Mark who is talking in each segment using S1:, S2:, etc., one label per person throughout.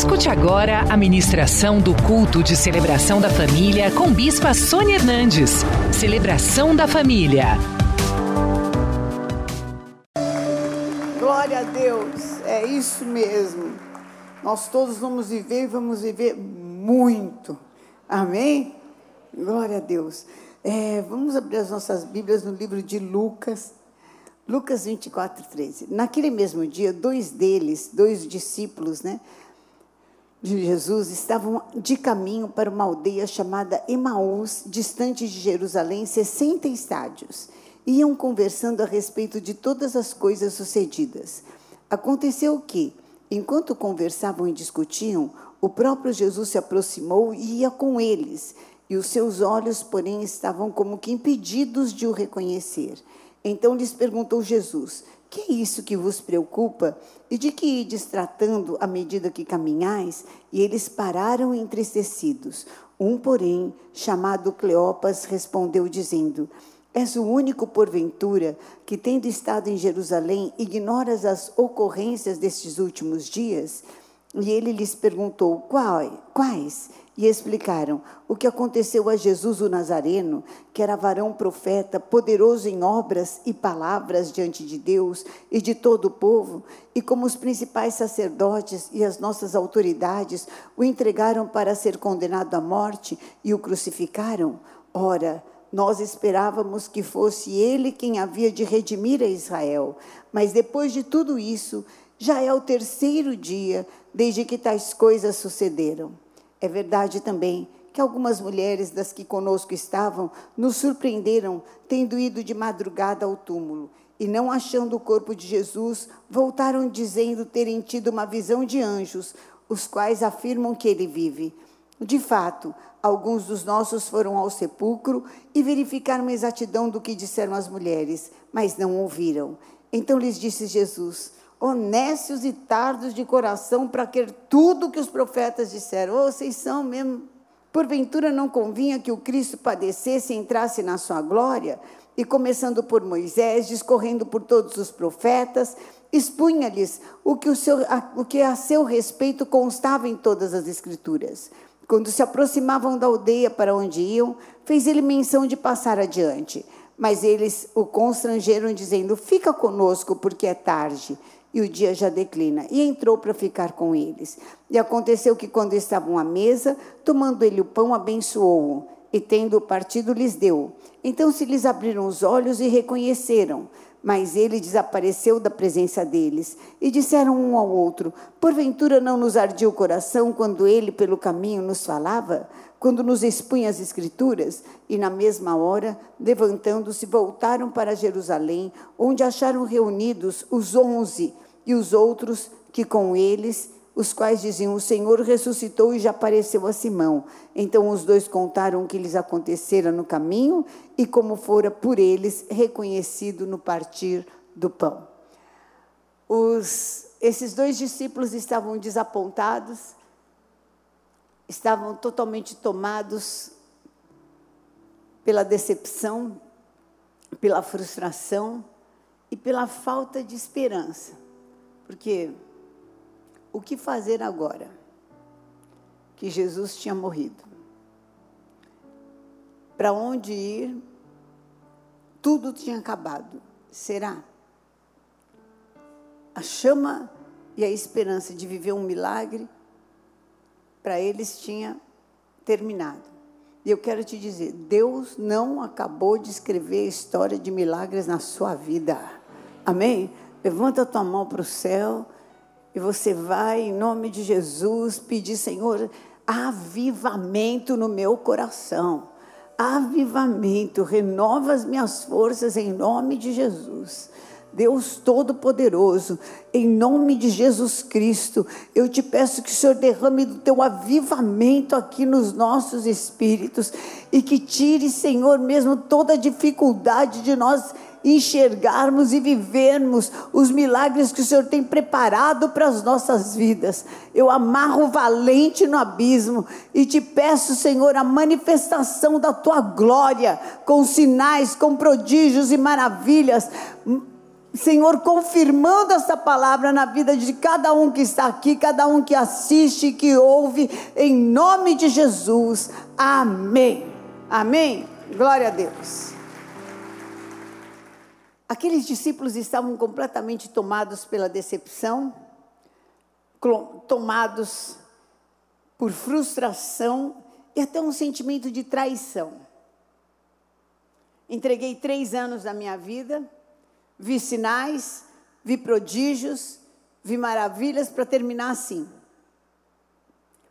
S1: Escute agora a ministração do culto de celebração da família com Bispa Sônia Hernandes. Celebração da família.
S2: Glória a Deus, é isso mesmo. Nós todos vamos viver e vamos viver muito. Amém? Glória a Deus. É, vamos abrir as nossas Bíblias no livro de Lucas, Lucas 24, 13. Naquele mesmo dia, dois deles, dois discípulos, né? De Jesus estavam de caminho para uma aldeia chamada Emaús, distante de Jerusalém, 60 estádios. Iam conversando a respeito de todas as coisas sucedidas. Aconteceu que, enquanto conversavam e discutiam, o próprio Jesus se aproximou e ia com eles, e os seus olhos, porém, estavam como que impedidos de o reconhecer. Então lhes perguntou Jesus: que é isso que vos preocupa? E de que ides tratando à medida que caminhais? E eles pararam entristecidos. Um, porém, chamado Cleopas, respondeu, dizendo: És o único, porventura, que, tendo estado em Jerusalém, ignoras as ocorrências destes últimos dias? E ele lhes perguntou: Quais? e explicaram o que aconteceu a Jesus o Nazareno, que era varão profeta, poderoso em obras e palavras diante de Deus e de todo o povo, e como os principais sacerdotes e as nossas autoridades o entregaram para ser condenado à morte e o crucificaram. Ora, nós esperávamos que fosse ele quem havia de redimir a Israel, mas depois de tudo isso, já é o terceiro dia desde que tais coisas sucederam. É verdade também que algumas mulheres das que conosco estavam nos surpreenderam tendo ido de madrugada ao túmulo e, não achando o corpo de Jesus, voltaram dizendo terem tido uma visão de anjos, os quais afirmam que ele vive. De fato, alguns dos nossos foram ao sepulcro e verificaram a exatidão do que disseram as mulheres, mas não ouviram. Então lhes disse Jesus: honestos e tardos de coração para querer tudo que os profetas disseram. Oh, vocês são mesmo. Porventura não convinha que o Cristo padecesse e entrasse na sua glória? E começando por Moisés, discorrendo por todos os profetas, expunha-lhes o, que o, seu, o que a seu respeito constava em todas as Escrituras. Quando se aproximavam da aldeia para onde iam, fez ele menção de passar adiante. Mas eles o constrangeram, dizendo: Fica conosco, porque é tarde e o dia já declina. E entrou para ficar com eles. E aconteceu que, quando estavam à mesa, tomando ele o pão, abençoou-o, e tendo partido, lhes deu. Então se lhes abriram os olhos e reconheceram. Mas ele desapareceu da presença deles. E disseram um ao outro: Porventura não nos ardia o coração quando ele pelo caminho nos falava? Quando nos expunha as Escrituras? E na mesma hora, levantando-se, voltaram para Jerusalém, onde acharam reunidos os onze e os outros que com eles os quais diziam: O Senhor ressuscitou e já apareceu a Simão. Então os dois contaram o que lhes acontecera no caminho e como fora por eles reconhecido no partir do pão. Os, esses dois discípulos estavam desapontados, estavam totalmente tomados pela decepção, pela frustração e pela falta de esperança. Porque o que fazer agora? Que Jesus tinha morrido. Para onde ir? Tudo tinha acabado. Será? A chama e a esperança de viver um milagre para eles tinha terminado. E eu quero te dizer, Deus não acabou de escrever a história de milagres na sua vida. Amém? Levanta a tua mão para o céu e você vai, em nome de Jesus, pedir, Senhor, avivamento no meu coração. Avivamento, renova as minhas forças em nome de Jesus. Deus Todo-Poderoso, em nome de Jesus Cristo, eu te peço que o Senhor derrame do teu avivamento aqui nos nossos espíritos e que tire, Senhor, mesmo toda a dificuldade de nós enxergarmos e vivermos os milagres que o Senhor tem preparado para as nossas vidas. Eu amarro valente no abismo e te peço, Senhor, a manifestação da tua glória, com sinais, com prodígios e maravilhas Senhor, confirmando essa palavra na vida de cada um que está aqui, cada um que assiste, que ouve, em nome de Jesus. Amém. Amém. Glória a Deus. Aqueles discípulos estavam completamente tomados pela decepção, tomados por frustração e até um sentimento de traição. Entreguei três anos da minha vida vi sinais, vi prodígios, vi maravilhas para terminar assim.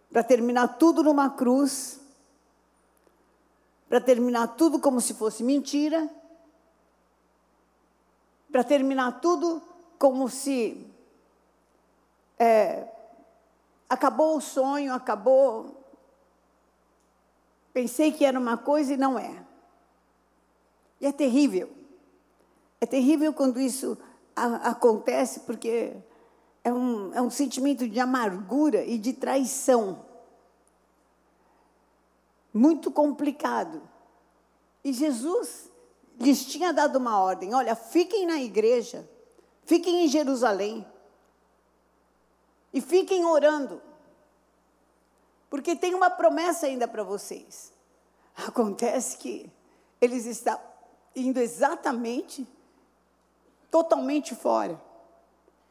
S2: Para terminar tudo numa cruz, para terminar tudo como se fosse mentira, para terminar tudo como se é, acabou o sonho, acabou. Pensei que era uma coisa e não é. E é terrível. É terrível quando isso a, acontece, porque é um, é um sentimento de amargura e de traição. Muito complicado. E Jesus lhes tinha dado uma ordem: olha, fiquem na igreja, fiquem em Jerusalém, e fiquem orando, porque tem uma promessa ainda para vocês. Acontece que eles estão indo exatamente totalmente fora.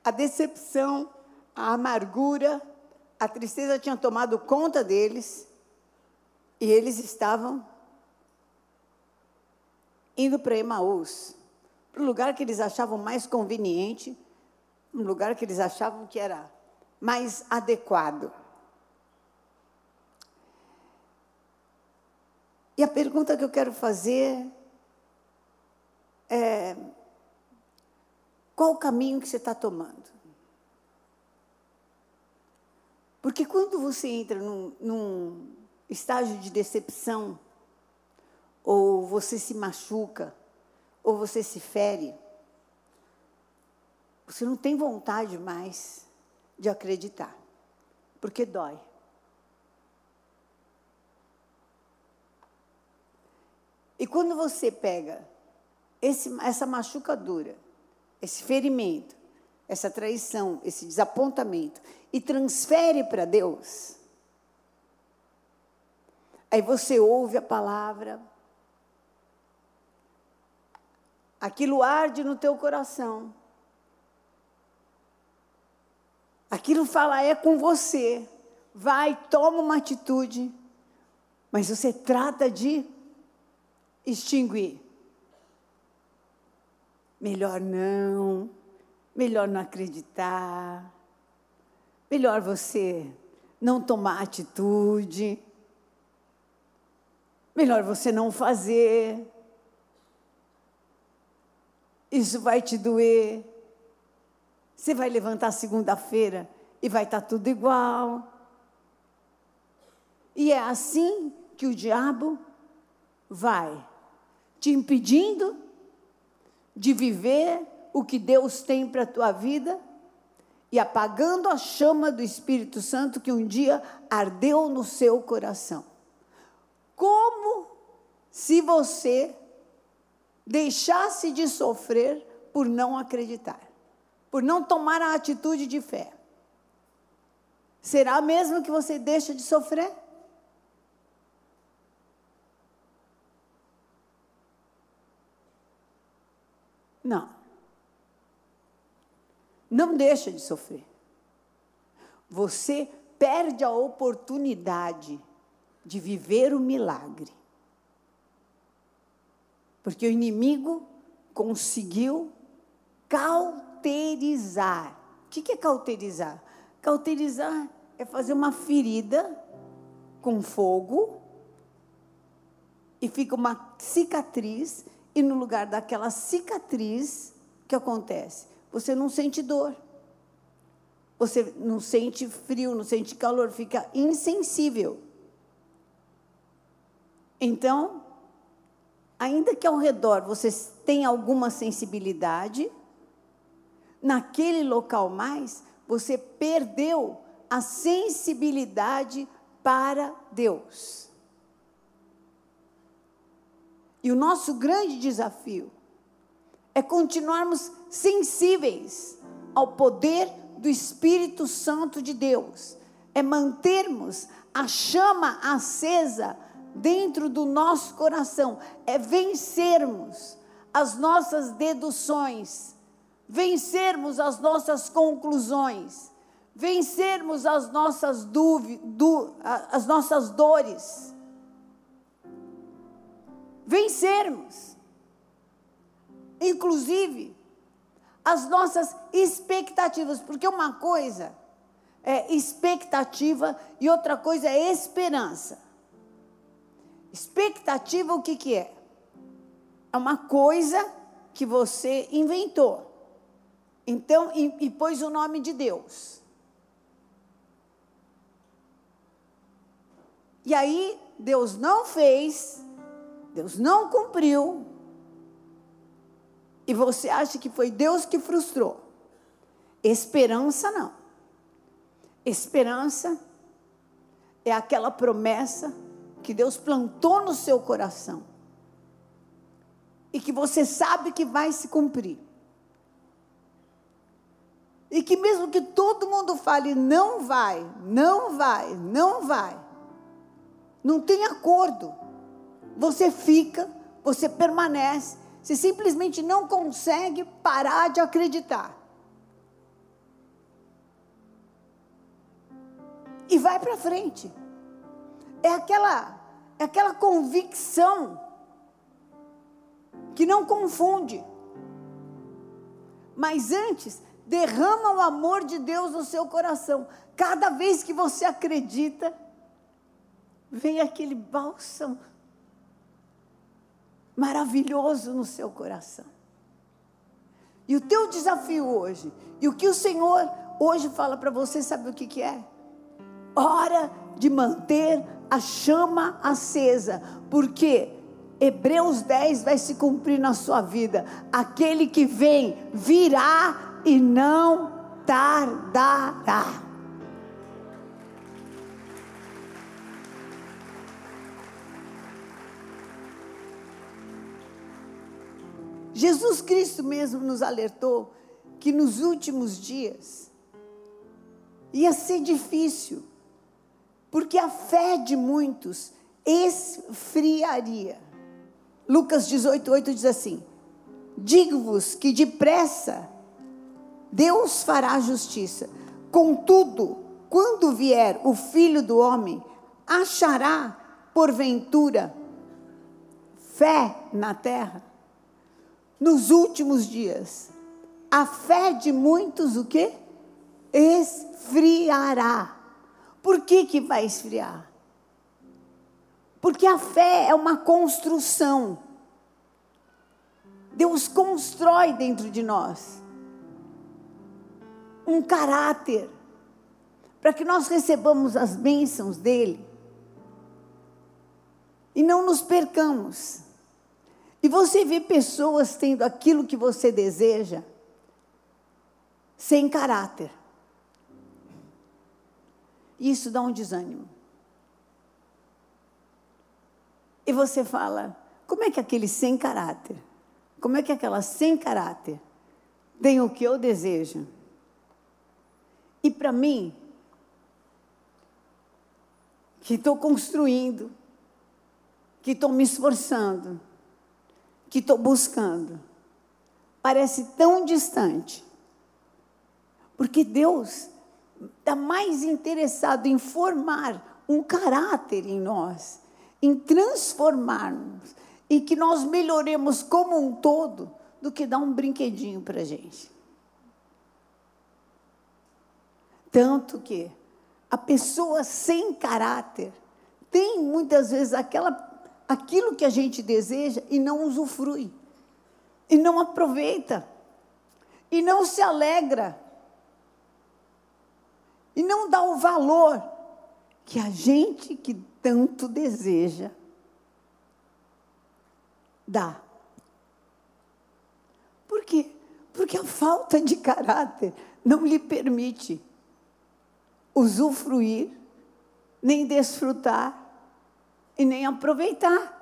S2: A decepção, a amargura, a tristeza tinham tomado conta deles e eles estavam indo para Emaús, para o lugar que eles achavam mais conveniente, um lugar que eles achavam que era mais adequado. E a pergunta que eu quero fazer é: qual o caminho que você está tomando? Porque quando você entra num, num estágio de decepção, ou você se machuca, ou você se fere, você não tem vontade mais de acreditar, porque dói. E quando você pega esse, essa machucadura esse ferimento, essa traição, esse desapontamento e transfere para Deus, aí você ouve a palavra, aquilo arde no teu coração, aquilo fala é com você, vai, toma uma atitude, mas você trata de extinguir. Melhor não, melhor não acreditar, melhor você não tomar atitude, melhor você não fazer. Isso vai te doer. Você vai levantar segunda-feira e vai estar tá tudo igual. E é assim que o diabo vai te impedindo de viver o que Deus tem para a tua vida e apagando a chama do Espírito Santo que um dia ardeu no seu coração. Como se você deixasse de sofrer por não acreditar, por não tomar a atitude de fé. Será mesmo que você deixa de sofrer? Não. Não deixa de sofrer. Você perde a oportunidade de viver o milagre. Porque o inimigo conseguiu cauterizar. O que é cauterizar? Cauterizar é fazer uma ferida com fogo e fica uma cicatriz e no lugar daquela cicatriz, o que acontece? Você não sente dor. Você não sente frio, não sente calor, fica insensível. Então, ainda que ao redor você tenha alguma sensibilidade, naquele local mais, você perdeu a sensibilidade para Deus. E o nosso grande desafio é continuarmos sensíveis ao poder do Espírito Santo de Deus. É mantermos a chama acesa dentro do nosso coração, é vencermos as nossas deduções, vencermos as nossas conclusões, vencermos as nossas dúvidas, as nossas dores. Vencermos. Inclusive, as nossas expectativas, porque uma coisa é expectativa e outra coisa é esperança. Expectativa, o que, que é? É uma coisa que você inventou. Então, e, e pôs o nome de Deus. E aí, Deus não fez, Deus não cumpriu, e você acha que foi Deus que frustrou. Esperança não. Esperança é aquela promessa que Deus plantou no seu coração e que você sabe que vai se cumprir. E que mesmo que todo mundo fale não vai, não vai, não vai, não tem acordo. Você fica, você permanece, você simplesmente não consegue parar de acreditar. E vai para frente. É aquela, aquela convicção que não confunde. Mas antes, derrama o amor de Deus no seu coração. Cada vez que você acredita, vem aquele bálsamo maravilhoso no seu coração. E o teu desafio hoje, e o que o Senhor hoje fala para você, sabe o que, que é? Hora de manter a chama acesa, porque Hebreus 10 vai se cumprir na sua vida. Aquele que vem virá e não tardará. Jesus Cristo mesmo nos alertou que nos últimos dias ia ser difícil, porque a fé de muitos esfriaria. Lucas 18, 8 diz assim: Digo-vos que depressa Deus fará justiça. Contudo, quando vier o filho do homem, achará, porventura, fé na terra? nos últimos dias, a fé de muitos o quê? Esfriará. Por que que vai esfriar? Porque a fé é uma construção. Deus constrói dentro de nós um caráter para que nós recebamos as bênçãos dele e não nos percamos. E você vê pessoas tendo aquilo que você deseja, sem caráter. Isso dá um desânimo. E você fala: como é que aquele sem caráter, como é que aquela sem caráter tem o que eu desejo? E para mim, que estou construindo, que estou me esforçando, que estou buscando parece tão distante. Porque Deus está mais interessado em formar um caráter em nós, em transformarmos, em que nós melhoremos como um todo, do que dar um brinquedinho para a gente. Tanto que a pessoa sem caráter tem muitas vezes aquela aquilo que a gente deseja e não usufrui, e não aproveita, e não se alegra, e não dá o valor que a gente que tanto deseja dá. Por quê? Porque a falta de caráter não lhe permite usufruir, nem desfrutar e nem aproveitar.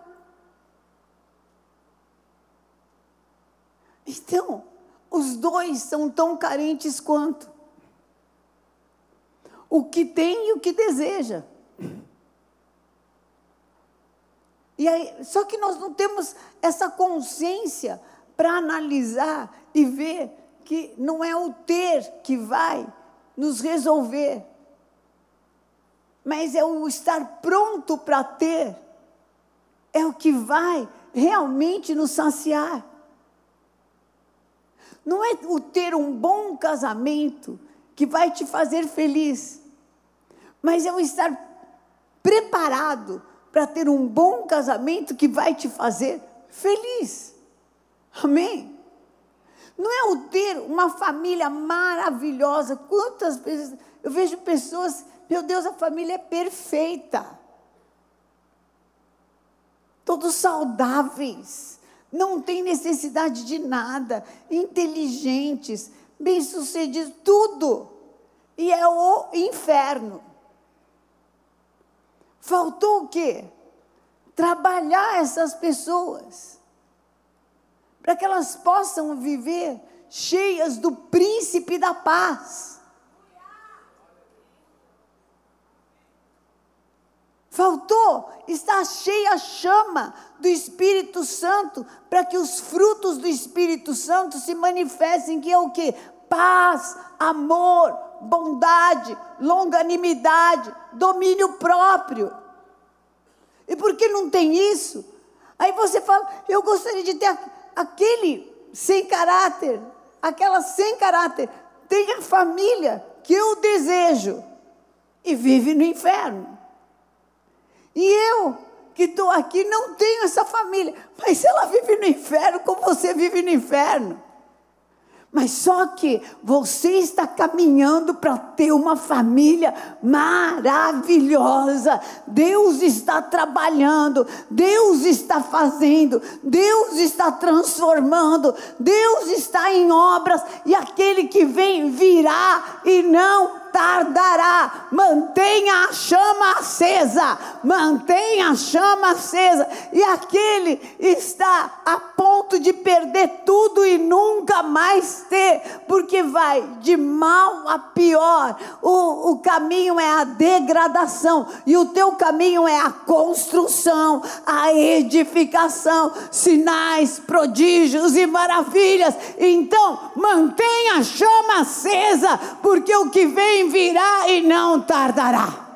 S2: Então, os dois são tão carentes quanto. O que tem e o que deseja. E aí, só que nós não temos essa consciência para analisar e ver que não é o ter que vai nos resolver, mas é o estar pronto para ter, é o que vai realmente nos saciar. Não é o ter um bom casamento que vai te fazer feliz, mas é estar preparado para ter um bom casamento que vai te fazer feliz. Amém? Não é o ter uma família maravilhosa. Quantas vezes eu vejo pessoas, meu Deus, a família é perfeita. Todos saudáveis, não tem necessidade de nada, inteligentes, bem-sucedidos, tudo. E é o inferno. Faltou o quê? Trabalhar essas pessoas para que elas possam viver cheias do príncipe da paz. Faltou estar cheia a chama do Espírito Santo para que os frutos do Espírito Santo se manifestem, que é o que? Paz, amor, bondade, longanimidade, domínio próprio. E por que não tem isso? Aí você fala, eu gostaria de ter aquele sem caráter, aquela sem caráter, tem a família que eu desejo e vive no inferno. E eu, que estou aqui, não tenho essa família, mas ela vive no inferno como você vive no inferno. Mas só que você está caminhando para ter uma família maravilhosa. Deus está trabalhando, Deus está fazendo, Deus está transformando, Deus está em obras e aquele que vem virá e não tardará. Mantenha a chama acesa, mantenha a chama acesa. E aquele está a ponto de perder tudo e nunca mais ter, porque vai de mal a pior. O, o caminho é a degradação, e o teu caminho é a construção, a edificação, sinais, prodígios e maravilhas. Então, mantenha a chama acesa, porque o que vem virá e não tardará.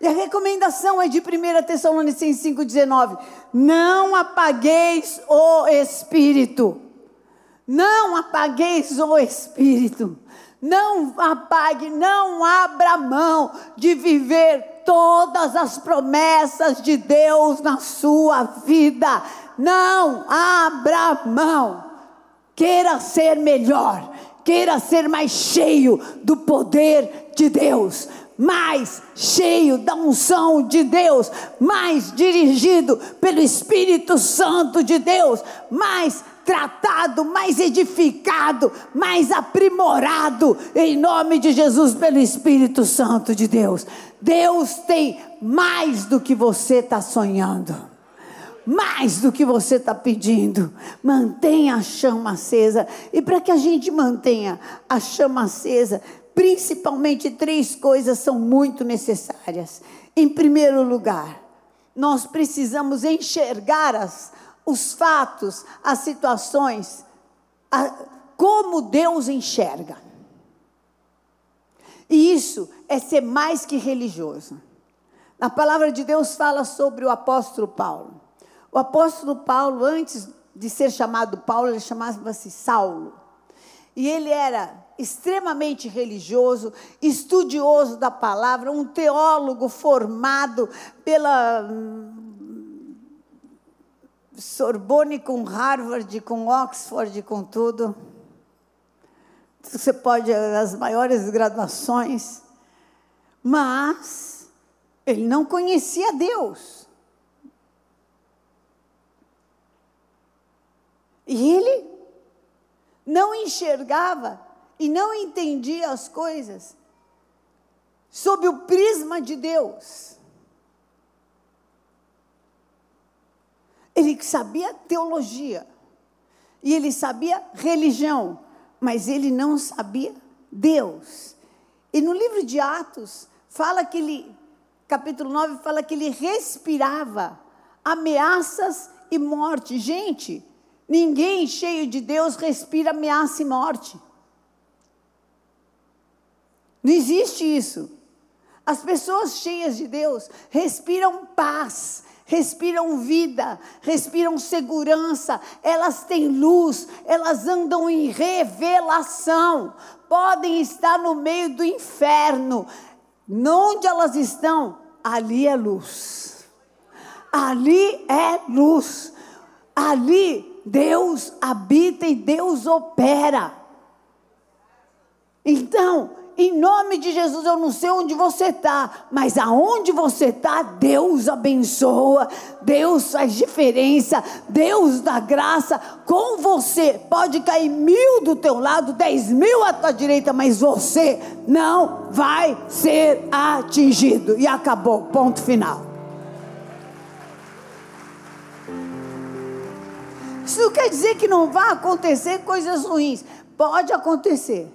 S2: E a recomendação é de 1 Tessalonicenses 5,19: Não apagueis o espírito. Não apagueis o espírito. Não apague, não abra mão de viver todas as promessas de Deus na sua vida não abra mão. Queira ser melhor, queira ser mais cheio do poder de Deus, mais cheio da unção de Deus, mais dirigido pelo Espírito Santo de Deus, mais tratado, mais edificado, mais aprimorado, em nome de Jesus, pelo Espírito Santo de Deus. Deus tem mais do que você está sonhando mais do que você está pedindo. Mantenha a chama acesa. E para que a gente mantenha a chama acesa, principalmente três coisas são muito necessárias. Em primeiro lugar, nós precisamos enxergar as, os fatos, as situações, a, como Deus enxerga. E isso é ser mais que religioso. A palavra de Deus fala sobre o apóstolo Paulo. O apóstolo Paulo, antes de ser chamado Paulo, ele chamava-se Saulo. E ele era extremamente religioso, estudioso da palavra, um teólogo formado pela hum, Sorbonne com Harvard, com Oxford, com tudo. Você pode as maiores graduações, mas ele não conhecia Deus. E ele não enxergava e não entendia as coisas sob o prisma de Deus. Ele sabia teologia. E ele sabia religião. Mas ele não sabia Deus. E no livro de Atos, fala que ele, capítulo 9, fala que ele respirava ameaças e morte. Gente, ninguém cheio de Deus respira ameaça e morte. Não existe isso. As pessoas cheias de Deus respiram paz, respiram vida, respiram segurança, elas têm luz, elas andam em revelação, podem estar no meio do inferno, onde elas estão, ali é luz, ali é luz, ali Deus habita e Deus opera. Então, em nome de Jesus, eu não sei onde você está, mas aonde você está, Deus abençoa, Deus faz diferença, Deus dá graça com você. Pode cair mil do teu lado, dez mil à tua direita, mas você não vai ser atingido. E acabou, ponto final. Isso não quer dizer que não vai acontecer coisas ruins. Pode acontecer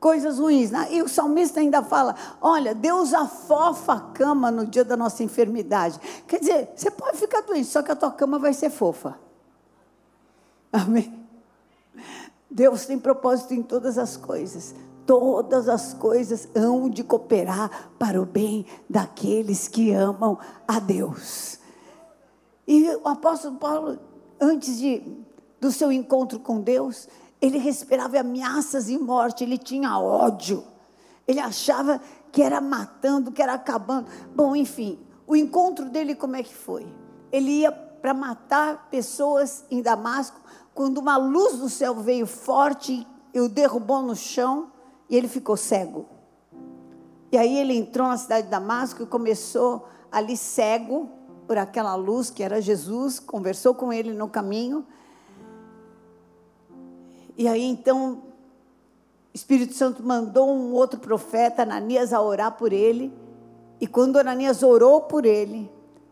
S2: coisas ruins. Né? E o salmista ainda fala: olha, Deus afofa a cama no dia da nossa enfermidade. Quer dizer, você pode ficar doente, só que a tua cama vai ser fofa. Amém? Deus tem propósito em todas as coisas. Todas as coisas hão de cooperar para o bem daqueles que amam a Deus. E o apóstolo Paulo, antes de, do seu encontro com Deus, ele respirava ameaças e morte, ele tinha ódio. Ele achava que era matando, que era acabando. Bom, enfim, o encontro dele como é que foi? Ele ia para matar pessoas em Damasco, quando uma luz do céu veio forte e o derrubou no chão e ele ficou cego. E aí ele entrou na cidade de Damasco e começou ali cego por aquela luz que era Jesus, conversou com ele no caminho e aí então, Espírito Santo mandou um outro profeta, Ananias, a orar por ele. E quando Ananias orou por ele,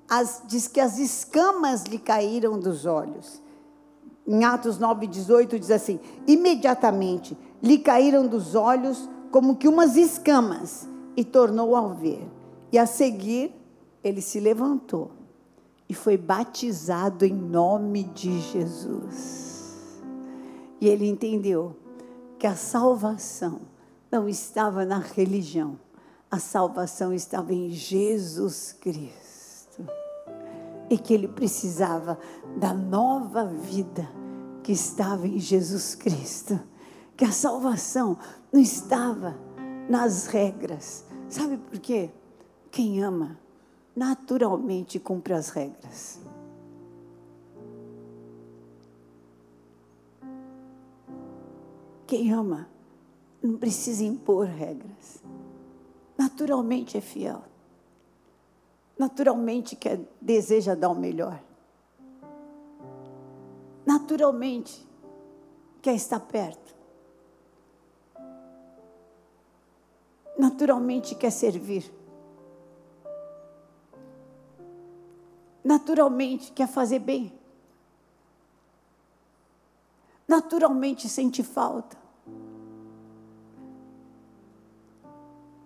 S2: as, diz que as escamas lhe caíram dos olhos. Em Atos 9, 18 diz assim: imediatamente lhe caíram dos olhos como que umas escamas, e tornou a ver. E a seguir, ele se levantou e foi batizado em nome de Jesus. E ele entendeu que a salvação não estava na religião, a salvação estava em Jesus Cristo. E que ele precisava da nova vida que estava em Jesus Cristo. Que a salvação não estava nas regras. Sabe por quê? Quem ama naturalmente cumpre as regras. Quem ama não precisa impor regras. Naturalmente é fiel. Naturalmente quer, deseja dar o melhor. Naturalmente quer estar perto. Naturalmente quer servir. Naturalmente quer fazer bem naturalmente sente falta.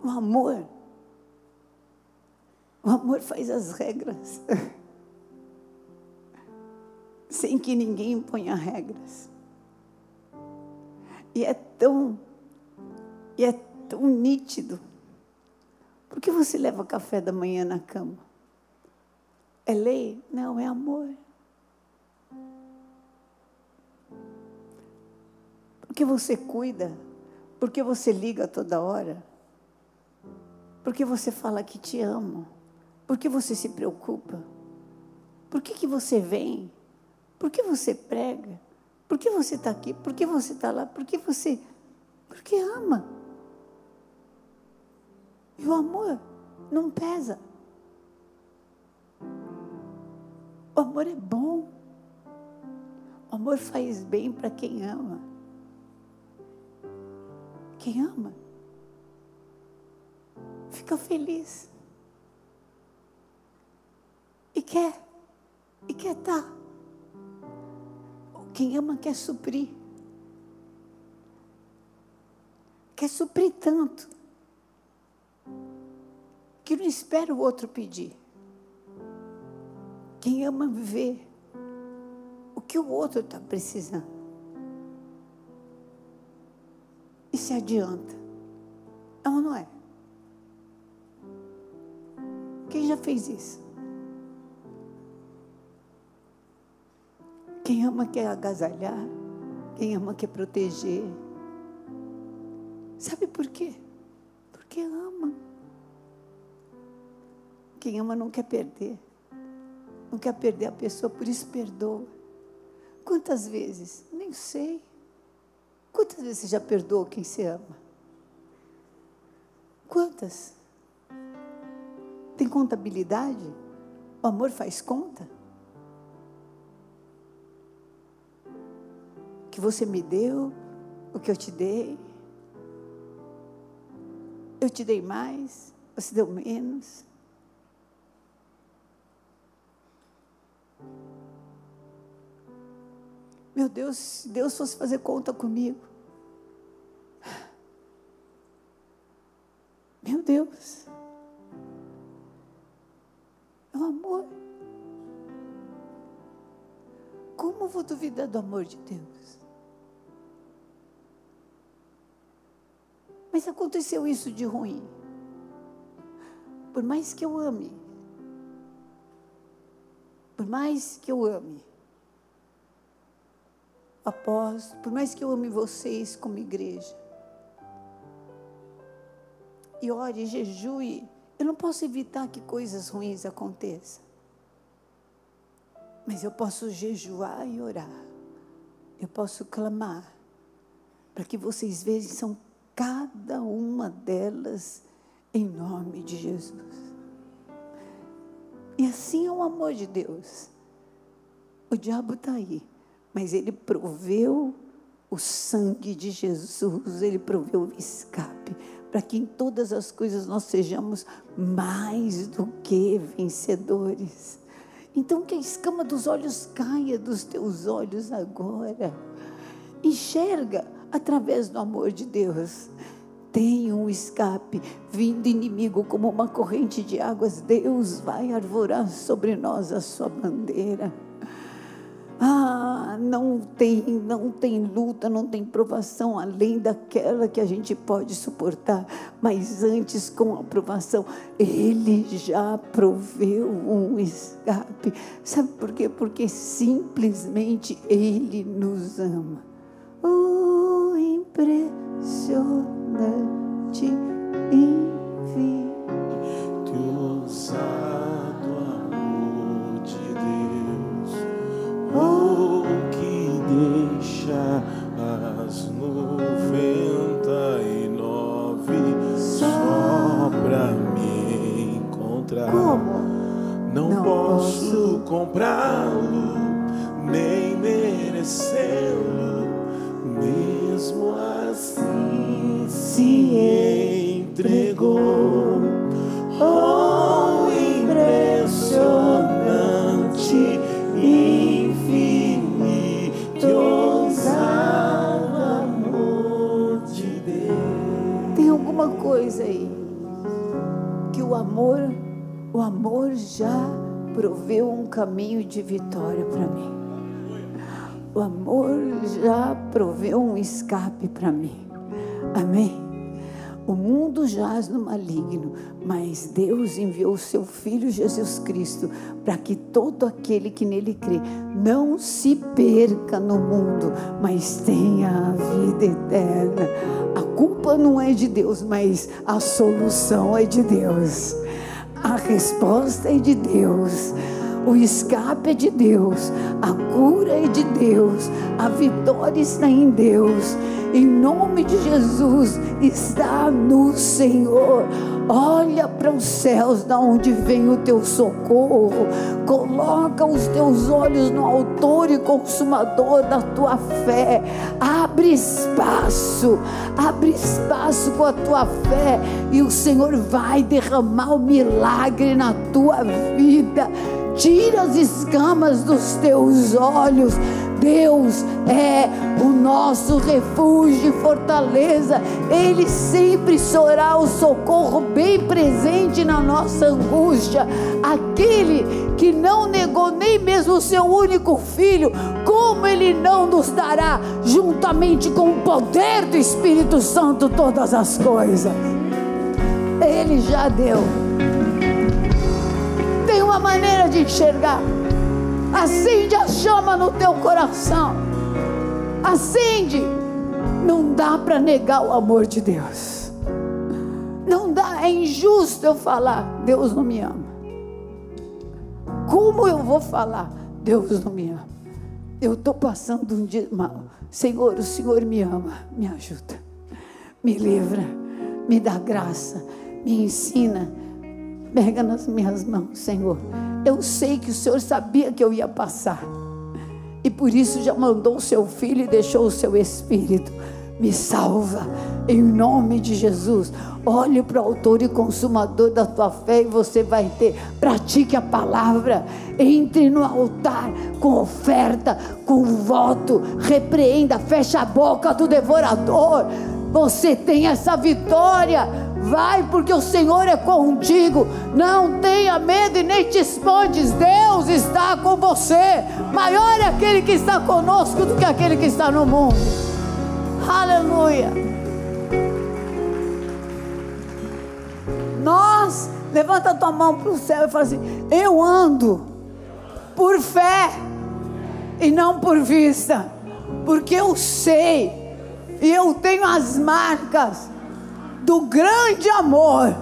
S2: O amor, o amor faz as regras, sem que ninguém imponha regras. E é tão, e é tão nítido. Por que você leva café da manhã na cama? É lei? Não, é amor. Porque você cuida, porque você liga toda hora, porque você fala que te amo, porque você se preocupa, por que, que você vem, por que você prega, por que você está aqui, por que você está lá, por que você. Porque ama. E o amor não pesa. O amor é bom. O amor faz bem para quem ama. Quem ama, fica feliz. E quer, e quer estar Quem ama quer suprir. Quer suprir tanto que não espera o outro pedir. Quem ama ver o que o outro está precisando. E se adianta. É ou não é? Quem já fez isso? Quem ama quer agasalhar, quem ama quer proteger. Sabe por quê? Porque ama. Quem ama não quer perder. Não quer perder a pessoa, por isso perdoa. Quantas vezes? Nem sei. Quantas vezes você já perdoou quem se ama? Quantas? Tem contabilidade? O amor faz conta? O que você me deu, o que eu te dei. Eu te dei mais, você deu menos. Meu Deus, se Deus fosse fazer conta comigo. Meu Deus. O amor. Como vou duvidar do amor de Deus? Mas aconteceu isso de ruim. Por mais que eu ame, por mais que eu ame, após, por mais que eu ame vocês como igreja, e ore, jejue, eu não posso evitar que coisas ruins aconteçam. Mas eu posso jejuar e orar. Eu posso clamar para que vocês vejam cada uma delas em nome de Jesus. E assim é o amor de Deus. O diabo está aí, mas ele proveu o sangue de Jesus, ele proveu o escape para que em todas as coisas nós sejamos mais do que vencedores. Então que a escama dos olhos caia dos teus olhos agora. Enxerga através do amor de Deus. Tem um escape vindo inimigo como uma corrente de águas. Deus vai arvorar sobre nós a sua bandeira. Ah, não tem, não tem luta, não tem provação além daquela que a gente pode suportar. Mas antes, com a provação, Ele já proveu um escape. Sabe por quê? Porque simplesmente Ele nos ama. Oh, impressionante, infinito.
S3: Oh, que deixa as noventa e nove só pra me encontrar.
S2: Como?
S3: Não,
S2: Não
S3: posso
S2: posso.
S3: comprá-lo, nem merecê-lo, mesmo assim se entregou. Oh,
S2: coisa aí que o amor, o amor já proveu um caminho de vitória para mim. O amor já proveu um escape para mim. Amém. O mundo jaz no maligno, mas Deus enviou o seu Filho Jesus Cristo para que todo aquele que nele crê não se perca no mundo, mas tenha a vida eterna. A culpa não é de Deus, mas a solução é de Deus. A resposta é de Deus. O escape é de Deus, a cura é de Deus, a vitória está em Deus. Em nome de Jesus, está no Senhor. Olha para os céus, da onde vem o teu socorro. Coloca os teus olhos no autor e consumador da tua fé. Abre espaço, abre espaço com a tua fé, e o Senhor vai derramar o milagre na tua vida. Tira as escamas dos teus olhos, Deus é o nosso refúgio e fortaleza. Ele sempre será o socorro bem presente na nossa angústia. Aquele que não negou nem mesmo o seu único filho, como ele não nos dará, juntamente com o poder do Espírito Santo, todas as coisas? Ele já deu. Tem uma maneira de enxergar. Acende a chama no teu coração. Acende. Não dá para negar o amor de Deus. Não dá, é injusto eu falar, Deus não me ama. Como eu vou falar, Deus não me ama? Eu estou passando um dia mal. Senhor, o Senhor me ama, me ajuda, me livra, me dá graça, me ensina. Pega nas minhas mãos, Senhor. Eu sei que o Senhor sabia que eu ia passar. E por isso já mandou o seu filho e deixou o seu espírito. Me salva, em nome de Jesus. Olhe para o autor e consumador da tua fé e você vai ter. Pratique a palavra. Entre no altar com oferta, com voto. Repreenda, fecha a boca do devorador. Você tem essa vitória Vai, porque o Senhor é contigo. Não tenha medo e nem te escondes. Deus está com você. Maior é aquele que está conosco do que aquele que está no mundo. Aleluia. Nós, levanta a tua mão para o céu e fala assim: Eu ando por fé e não por vista, porque eu sei e eu tenho as marcas do grande amor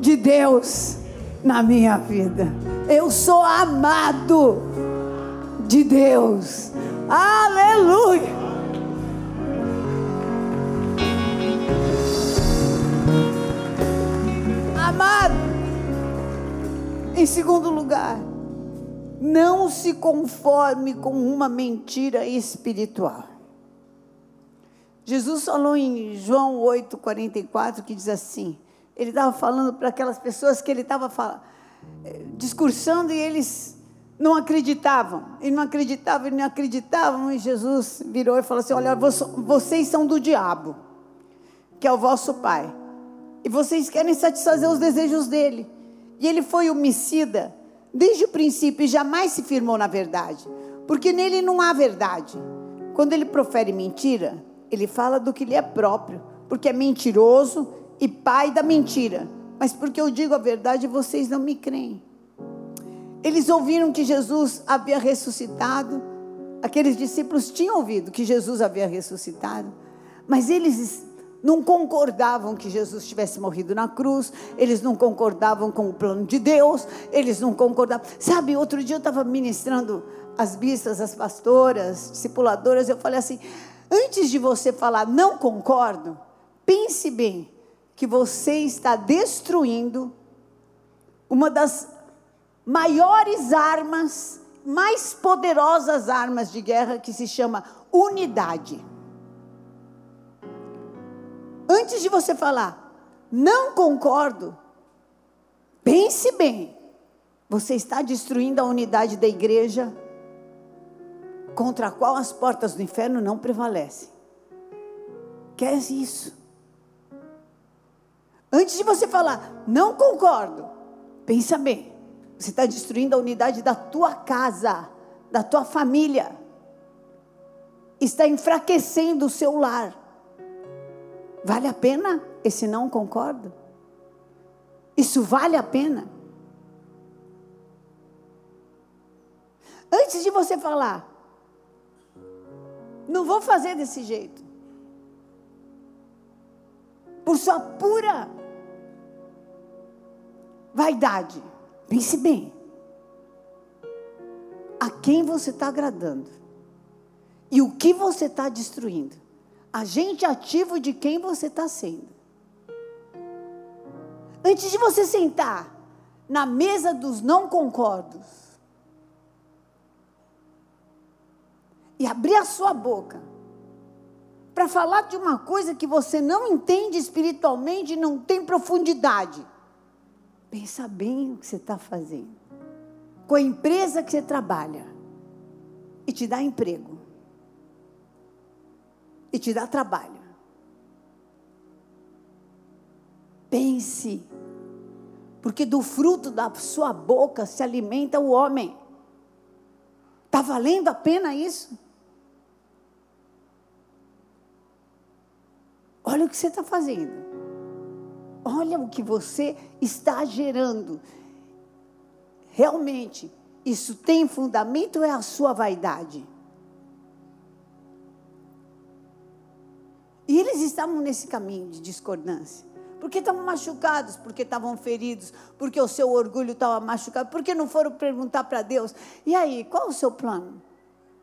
S2: de Deus na minha vida. Eu sou amado de Deus. Aleluia. Amado. Em segundo lugar, não se conforme com uma mentira espiritual. Jesus falou em João 8,44 que diz assim: ele estava falando para aquelas pessoas que ele estava eh, discursando e eles não acreditavam, e não acreditavam, e não acreditavam, e Jesus virou e falou assim: Olha, vocês são do diabo, que é o vosso pai, e vocês querem satisfazer os desejos dele. E ele foi homicida desde o princípio e jamais se firmou na verdade, porque nele não há verdade. Quando ele profere mentira, ele fala do que lhe é próprio, porque é mentiroso e pai da mentira. Mas porque eu digo a verdade, vocês não me creem. Eles ouviram que Jesus havia ressuscitado. Aqueles discípulos tinham ouvido que Jesus havia ressuscitado, mas eles não concordavam que Jesus tivesse morrido na cruz, eles não concordavam com o plano de Deus, eles não concordavam. Sabe, outro dia eu estava ministrando as bistas, as pastoras, discipuladoras, eu falei assim: Antes de você falar não concordo, pense bem que você está destruindo uma das maiores armas, mais poderosas armas de guerra que se chama unidade. Antes de você falar não concordo, pense bem. Você está destruindo a unidade da igreja, contra a qual as portas do inferno não prevalecem. Queres isso? Antes de você falar, não concordo, pensa bem. Você está destruindo a unidade da tua casa, da tua família. Está enfraquecendo o seu lar. Vale a pena esse não concordo? Isso vale a pena? Antes de você falar, não vou fazer desse jeito. Por sua pura vaidade. Pense bem. A quem você está agradando? E o que você está destruindo? Agente ativo de quem você está sendo. Antes de você sentar na mesa dos não concordos, e abrir a sua boca para falar de uma coisa que você não entende espiritualmente e não tem profundidade, pensa bem o que você está fazendo, com a empresa que você trabalha, e te dá emprego. E te dá trabalho. Pense, porque do fruto da sua boca se alimenta o homem. Está valendo a pena isso? Olha o que você está fazendo. Olha o que você está gerando. Realmente, isso tem fundamento ou é a sua vaidade? E eles estavam nesse caminho de discordância. Porque estavam machucados, porque estavam feridos, porque o seu orgulho estava machucado, porque não foram perguntar para Deus. E aí, qual o seu plano?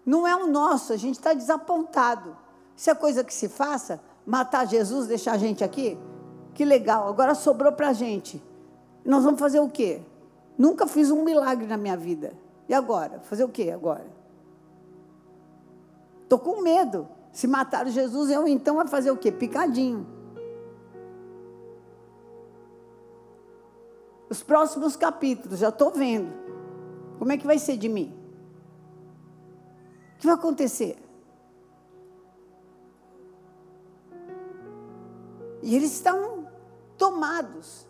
S2: Não é o nosso, a gente está desapontado. Se é coisa que se faça, matar Jesus, deixar a gente aqui, que legal, agora sobrou para a gente. Nós vamos fazer o quê? Nunca fiz um milagre na minha vida. E agora? Fazer o quê agora? Estou com medo. Se mataram Jesus, eu então vai fazer o quê? Picadinho. Os próximos capítulos, já estou vendo. Como é que vai ser de mim? O que vai acontecer? E eles estão tomados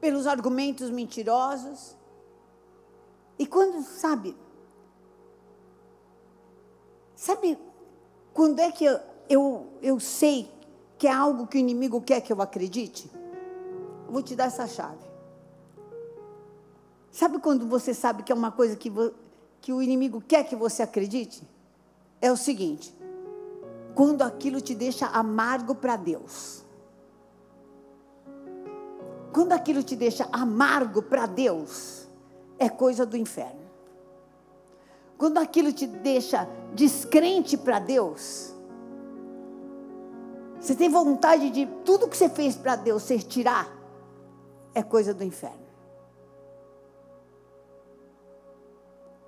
S2: pelos argumentos mentirosos. E quando, sabe, sabe, quando é que eu, eu, eu sei que é algo que o inimigo quer que eu acredite? Vou te dar essa chave. Sabe quando você sabe que é uma coisa que, que o inimigo quer que você acredite? É o seguinte: quando aquilo te deixa amargo para Deus. Quando aquilo te deixa amargo para Deus, é coisa do inferno. Quando aquilo te deixa descrente para Deus, você tem vontade de tudo que você fez para Deus ser tirar, é coisa do inferno.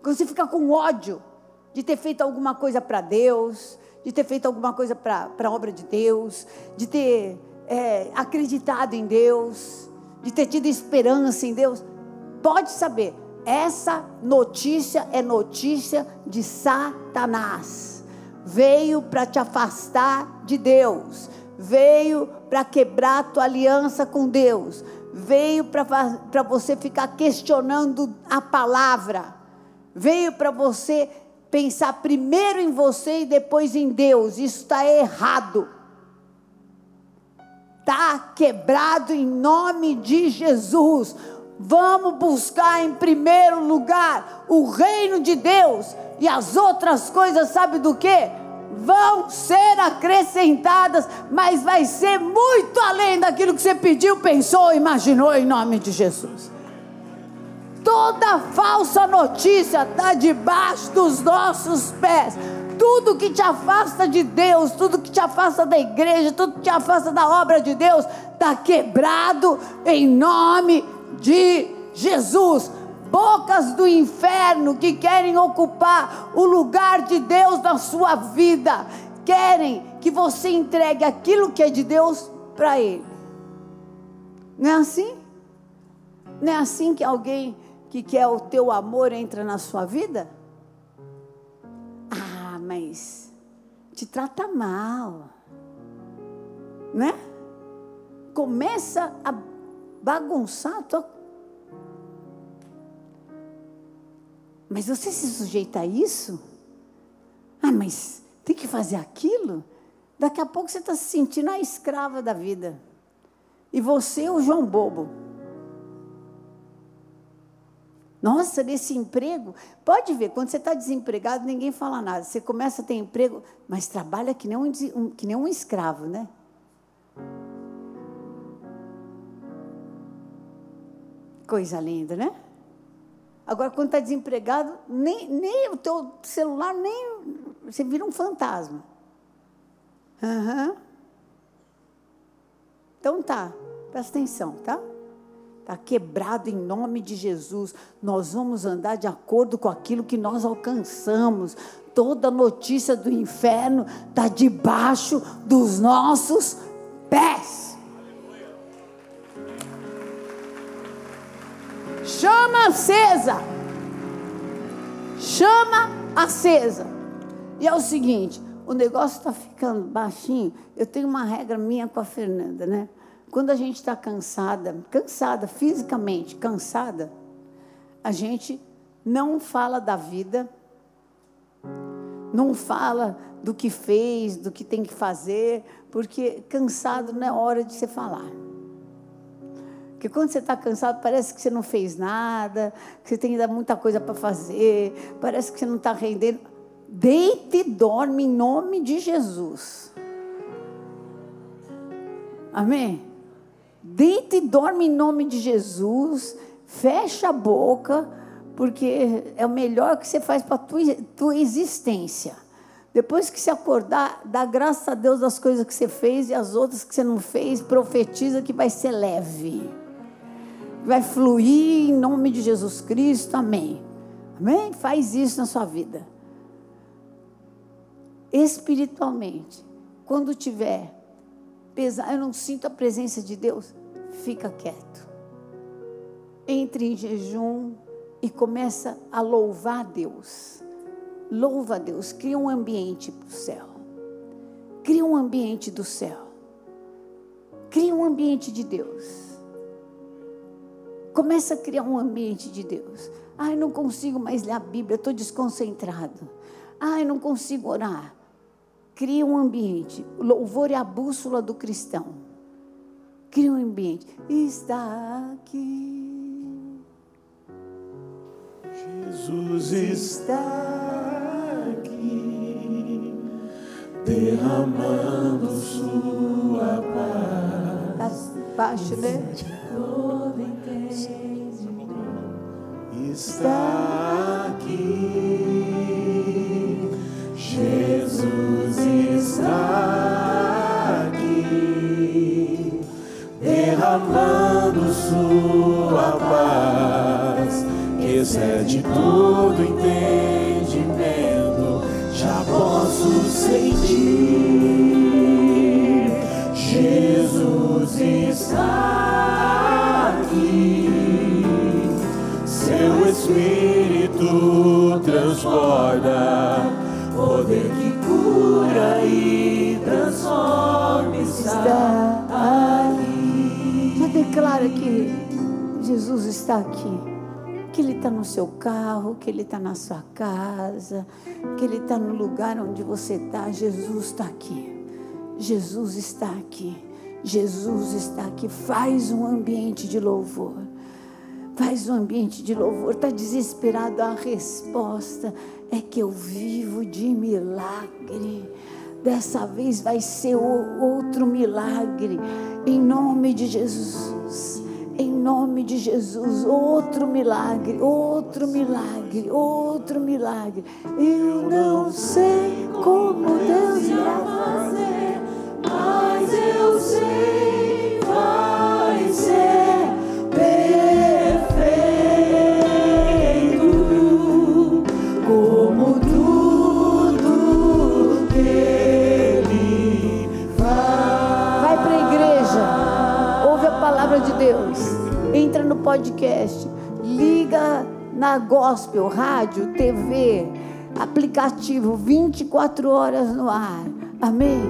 S2: Quando você fica com ódio de ter feito alguma coisa para Deus, de ter feito alguma coisa para a obra de Deus, de ter é, acreditado em Deus, de ter tido esperança em Deus, pode saber, essa notícia é notícia de Satanás. Veio para te afastar de Deus, veio para quebrar tua aliança com Deus, veio para você ficar questionando a palavra, veio para você pensar primeiro em você e depois em Deus. Isso está errado está quebrado em nome de Jesus. Vamos buscar em primeiro lugar o reino de Deus e as outras coisas, sabe do que? Vão ser acrescentadas, mas vai ser muito além daquilo que você pediu, pensou, imaginou em nome de Jesus. Toda falsa notícia está debaixo dos nossos pés tudo que te afasta de Deus, tudo que te afasta da igreja, tudo que te afasta da obra de Deus, está quebrado em nome de Jesus. Bocas do inferno que querem ocupar o lugar de Deus na sua vida, querem que você entregue aquilo que é de Deus para Ele. Não é assim? Não é assim que alguém que quer o teu amor entra na sua vida? Mas te trata mal. Né? Começa a bagunçar a tua. Mas você se sujeita a isso? Ah, mas tem que fazer aquilo? Daqui a pouco você está se sentindo a escrava da vida. E você, o João Bobo. Nossa, nesse emprego, pode ver, quando você está desempregado, ninguém fala nada. Você começa a ter emprego, mas trabalha que nem um, que nem um escravo, né? Coisa linda, né? Agora, quando está desempregado, nem, nem o teu celular, nem. Você vira um fantasma. Uhum. Então tá, presta atenção, tá? Está quebrado em nome de Jesus. Nós vamos andar de acordo com aquilo que nós alcançamos. Toda notícia do inferno está debaixo dos nossos pés. Chama acesa. Chama acesa. E é o seguinte, o negócio está ficando baixinho. Eu tenho uma regra minha com a Fernanda, né? Quando a gente está cansada, cansada fisicamente, cansada, a gente não fala da vida, não fala do que fez, do que tem que fazer, porque cansado não é hora de você falar. Porque quando você está cansado, parece que você não fez nada, que você tem ainda muita coisa para fazer, parece que você não está rendendo. Deite e dorme em nome de Jesus. Amém? Deite e dorme em nome de Jesus. Fecha a boca, porque é o melhor que você faz para a tua, tua existência. Depois que se acordar, dá graças a Deus das coisas que você fez e as outras que você não fez, profetiza que vai ser leve. Vai fluir em nome de Jesus Cristo. Amém. Amém? Faz isso na sua vida. Espiritualmente, quando tiver pesar, eu não sinto a presença de Deus, fica quieto. Entre em jejum e começa a louvar Deus. Louva Deus, cria um ambiente para o céu. Cria um ambiente do céu. Cria um ambiente de Deus. Começa a criar um ambiente de Deus. Ai, não consigo mais ler a Bíblia, estou desconcentrado. Ai, não consigo orar. Cria um ambiente. Louvor é a bússola do cristão. Cria um ambiente. Está aqui.
S3: Jesus está aqui, derramando sua paz.
S2: Está baixo, né?
S3: Está aqui, Jesus está derramando sua paz, que excede todo entendimento. Já posso sentir, Jesus está aqui. Seu Espírito transborda, poder que cura e transforma está
S2: declara que Jesus está aqui. Que Ele está no seu carro, que Ele está na sua casa, que Ele está no lugar onde você está. Jesus está aqui. Jesus está aqui. Jesus está aqui. Faz um ambiente de louvor. Faz um ambiente de louvor. Está desesperado? A resposta é que eu vivo de milagre. Dessa vez vai ser outro milagre. Em nome de Jesus. Em nome de Jesus, outro milagre, outro milagre, outro milagre. Eu não sei como Deus irá fazer, mas eu sei entra no podcast, liga na gospel, rádio, TV, aplicativo, 24 horas no ar. Amém?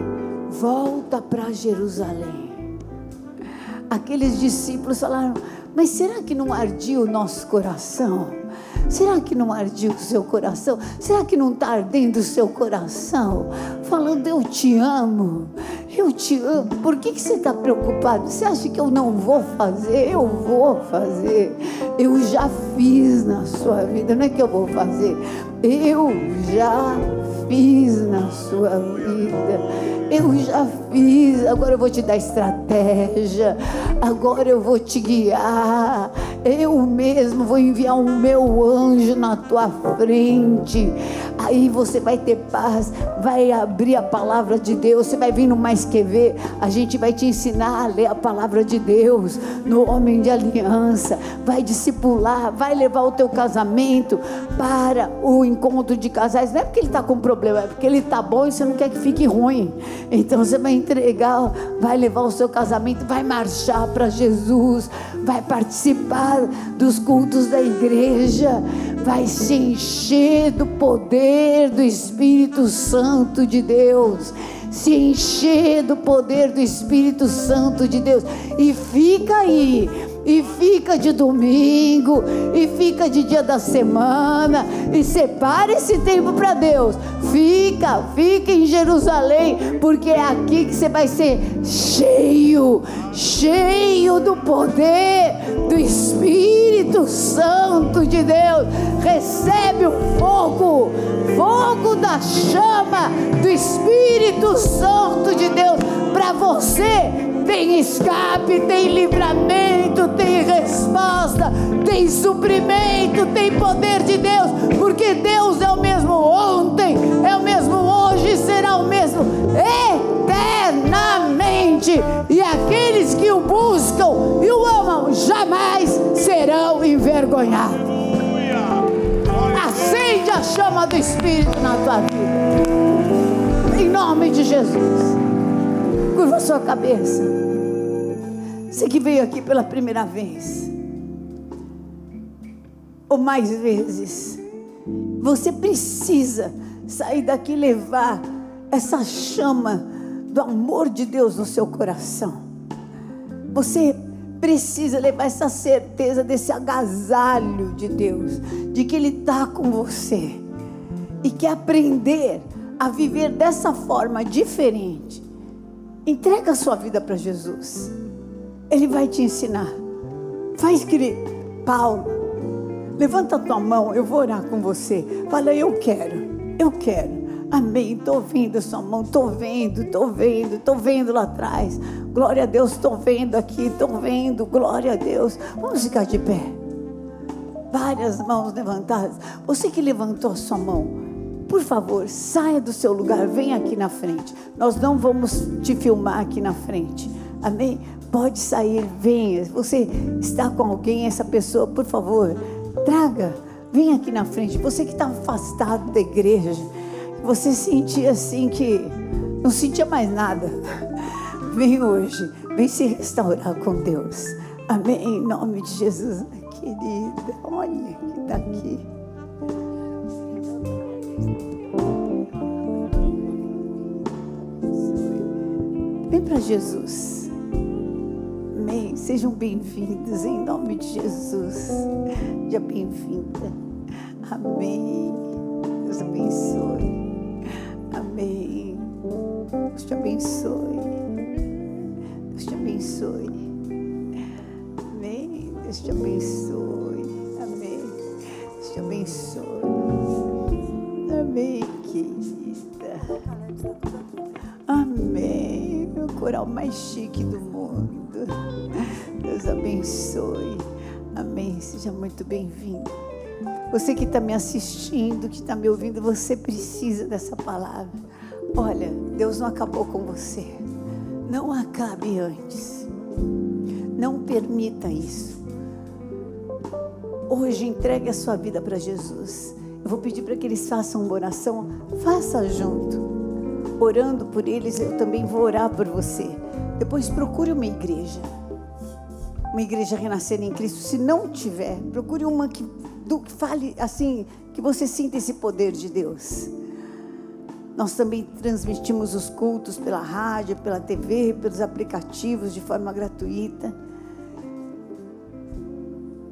S2: Volta para Jerusalém. Aqueles discípulos falaram: Mas será que não ardia o nosso coração? Será que não ardia o seu coração? Será que não está ardendo o seu coração? Falando, eu te amo, eu te amo. Por que, que você está preocupado? Você acha que eu não vou fazer? Eu vou fazer. Eu já fiz na sua vida, não é que eu vou fazer. Eu já fiz na sua vida. Eu já fiz, agora eu vou te dar estratégia, agora eu vou te guiar. Eu mesmo vou enviar o meu anjo na tua frente. Aí você vai ter paz, vai abrir a palavra de Deus. Você vai vir no Mais Que Ver, a gente vai te ensinar a ler a palavra de Deus no Homem de Aliança. Vai discipular, vai levar o teu casamento para o encontro de casais. Não é porque ele está com problema, é porque ele está bom e você não quer que fique ruim. Então você vai entregar, vai levar o seu casamento, vai marchar para Jesus, vai participar dos cultos da igreja, vai se encher do poder do Espírito Santo de Deus. Se encher do poder do Espírito Santo de Deus. E fica aí e fica de domingo, e fica de dia da semana, e separe esse tempo para Deus. Fica, fica em Jerusalém, porque é aqui que você vai ser cheio, cheio do poder do Espírito Santo de Deus. Recebe o fogo, fogo da chama do Espírito Santo de Deus para você tem escape, tem livramento, tem resposta, tem suprimento, tem poder de Deus, porque Deus é o mesmo ontem, é o mesmo hoje, será o mesmo eternamente. E aqueles que o buscam e o amam jamais serão envergonhados. Acende a chama do Espírito na tua vida. Em nome de Jesus curva sua cabeça. Você que veio aqui pela primeira vez, ou mais vezes, você precisa sair daqui e levar essa chama do amor de Deus no seu coração. Você precisa levar essa certeza desse agasalho de Deus, de que Ele está com você e quer aprender a viver dessa forma diferente Entrega a sua vida para Jesus. Ele vai te ensinar. Faz que Paulo, levanta a tua mão, eu vou orar com você. Fala, eu quero, eu quero. Amém. Estou vendo a sua mão, estou vendo, estou vendo, estou vendo lá atrás. Glória a Deus, estou vendo aqui, estou vendo. Glória a Deus. Vamos ficar de pé. Várias mãos levantadas. Você que levantou a sua mão, por favor, saia do seu lugar, venha aqui na frente. Nós não vamos te filmar aqui na frente. Amém? Pode sair, venha. Você está com alguém, essa pessoa, por favor, traga, venha aqui na frente. Você que está afastado da igreja, você sentia assim que não sentia mais nada. Vem hoje, vem se restaurar com Deus. Amém? Em nome de Jesus, querida. Olha que está aqui. Vem para Jesus. Amém. Sejam bem-vindos em nome de Jesus. Seja bem-vinda. Amém. Deus abençoe. Amém. Deus te abençoe. Deus te abençoe. Amém. Deus te abençoe. Amém. Deus te abençoe. Amém. O coral mais chique do mundo. Deus abençoe. Amém. Seja muito bem-vindo. Você que está me assistindo, que está me ouvindo, você precisa dessa palavra. Olha, Deus não acabou com você. Não acabe antes. Não permita isso. Hoje entregue a sua vida para Jesus. Eu vou pedir para que eles façam uma oração. Faça junto. Orando por eles, eu também vou orar por você. Depois procure uma igreja. Uma igreja renascer em Cristo. Se não tiver, procure uma que, do, que fale assim, que você sinta esse poder de Deus. Nós também transmitimos os cultos pela rádio, pela TV, pelos aplicativos de forma gratuita.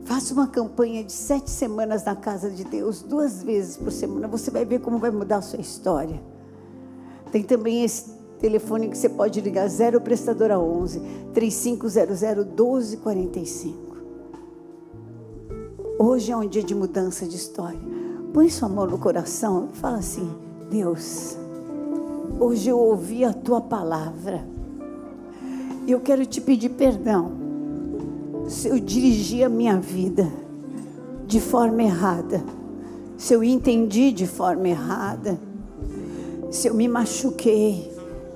S2: Faça uma campanha de sete semanas na casa de Deus, duas vezes por semana. Você vai ver como vai mudar a sua história. Tem também esse telefone que você pode ligar, 0 prestadora 11 3500 1245. Hoje é um dia de mudança de história. Põe sua mão no coração e fala assim: Deus, hoje eu ouvi a tua palavra. E eu quero te pedir perdão se eu dirigi a minha vida de forma errada, se eu entendi de forma errada, se eu me machuquei,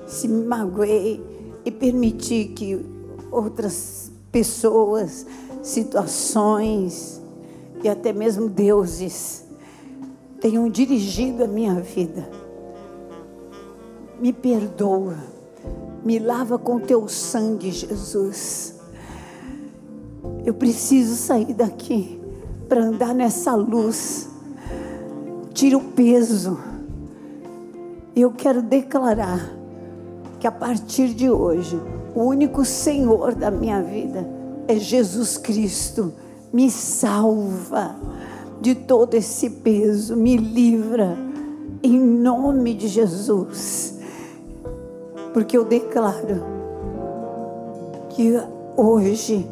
S2: se me magoei e permiti que outras pessoas, situações e até mesmo deuses tenham dirigido a minha vida. Me perdoa, me lava com teu sangue, Jesus eu preciso sair daqui para andar nessa luz. Tira o peso. Eu quero declarar que a partir de hoje, o único Senhor da minha vida é Jesus Cristo. Me salva de todo esse peso, me livra em nome de Jesus. Porque eu declaro que hoje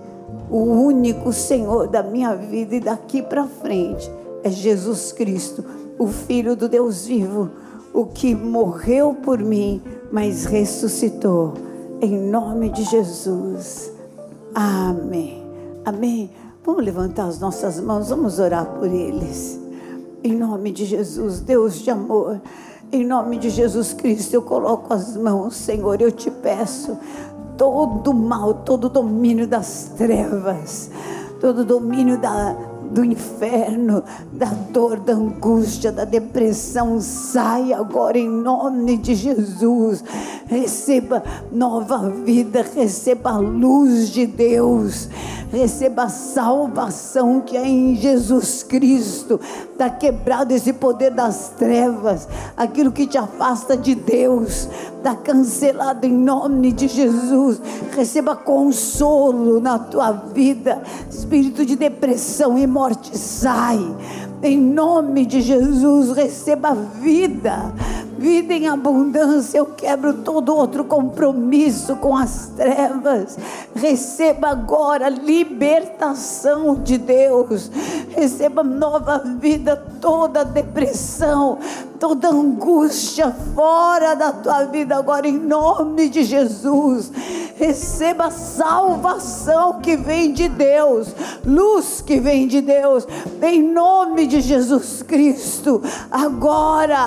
S2: o único Senhor da minha vida e daqui para frente é Jesus Cristo, o Filho do Deus vivo, o que morreu por mim, mas ressuscitou. Em nome de Jesus. Amém. Amém. Vamos levantar as nossas mãos, vamos orar por eles. Em nome de Jesus, Deus de amor. Em nome de Jesus Cristo, eu coloco as mãos, Senhor, eu te peço todo mal, todo domínio das trevas, todo domínio da, do inferno, da dor, da angústia, da depressão, sai agora em nome de Jesus. Receba nova vida, receba a luz de Deus, receba a salvação que é em Jesus Cristo. Está quebrado esse poder das trevas, aquilo que te afasta de Deus, está cancelado em nome de Jesus. Receba consolo na tua vida, espírito de depressão e morte sai. Em nome de Jesus, receba vida, vida em abundância. Eu quebro todo outro compromisso com as trevas. Receba agora libertação de Deus. Receba nova vida, toda depressão, toda angústia fora da tua vida agora, em nome de Jesus. Receba salvação que vem de Deus, luz que vem de Deus, em nome de Jesus Cristo. Agora,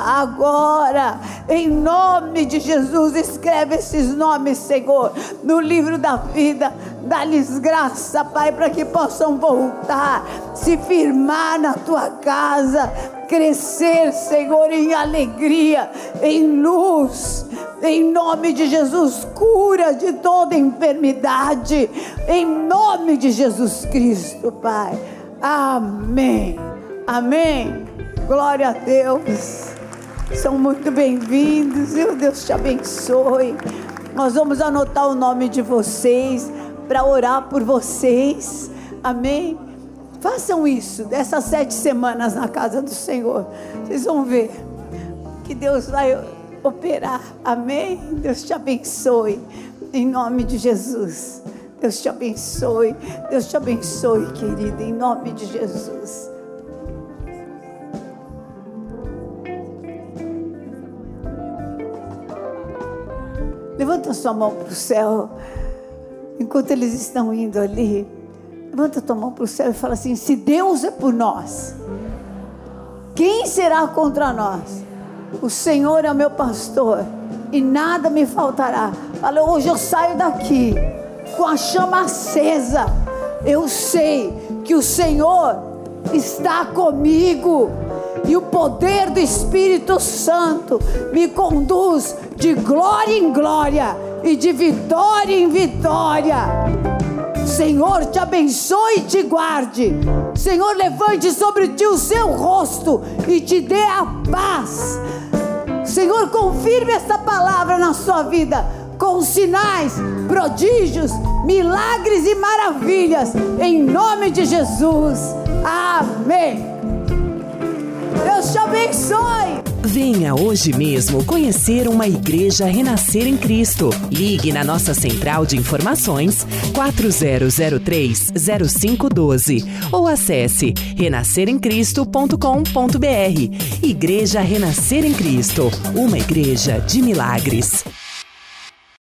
S2: agora, em nome de Jesus, escreve esses nomes, Senhor, no livro da vida. Dá-lhes graça, Pai, para que possam voltar, se firmar na tua casa, crescer, Senhor, em alegria, em luz. Em nome de Jesus, cura de toda enfermidade. Em nome de Jesus Cristo, Pai. Amém. Amém. Glória a Deus. São muito bem-vindos. Meu Deus te abençoe. Nós vamos anotar o nome de vocês para orar por vocês. Amém? Façam isso dessas sete semanas na casa do Senhor. Vocês vão ver que Deus vai operar. Amém? Deus te abençoe. Em nome de Jesus. Deus te abençoe. Deus te abençoe, querida. Em nome de Jesus. Levanta sua mão para o céu. Enquanto eles estão indo ali, levanta tua mão para o céu e fala assim: se Deus é por nós, quem será contra nós? O Senhor é o meu pastor e nada me faltará. Fala, hoje eu saio daqui com a chama acesa. Eu sei que o Senhor está comigo e o poder do Espírito Santo me conduz de glória em glória e de vitória em vitória. Senhor, te abençoe e te guarde. Senhor, levante sobre ti o seu rosto e te dê a paz. Senhor, confirme esta palavra na sua vida com sinais, prodígios, milagres e maravilhas, em nome de Jesus. Amém. Deus te abençoe.
S1: Venha hoje mesmo conhecer uma igreja renascer em Cristo. Ligue na nossa central de informações 4003-0512 ou acesse renasceremcristo.com.br. Igreja Renascer em Cristo, uma igreja de milagres.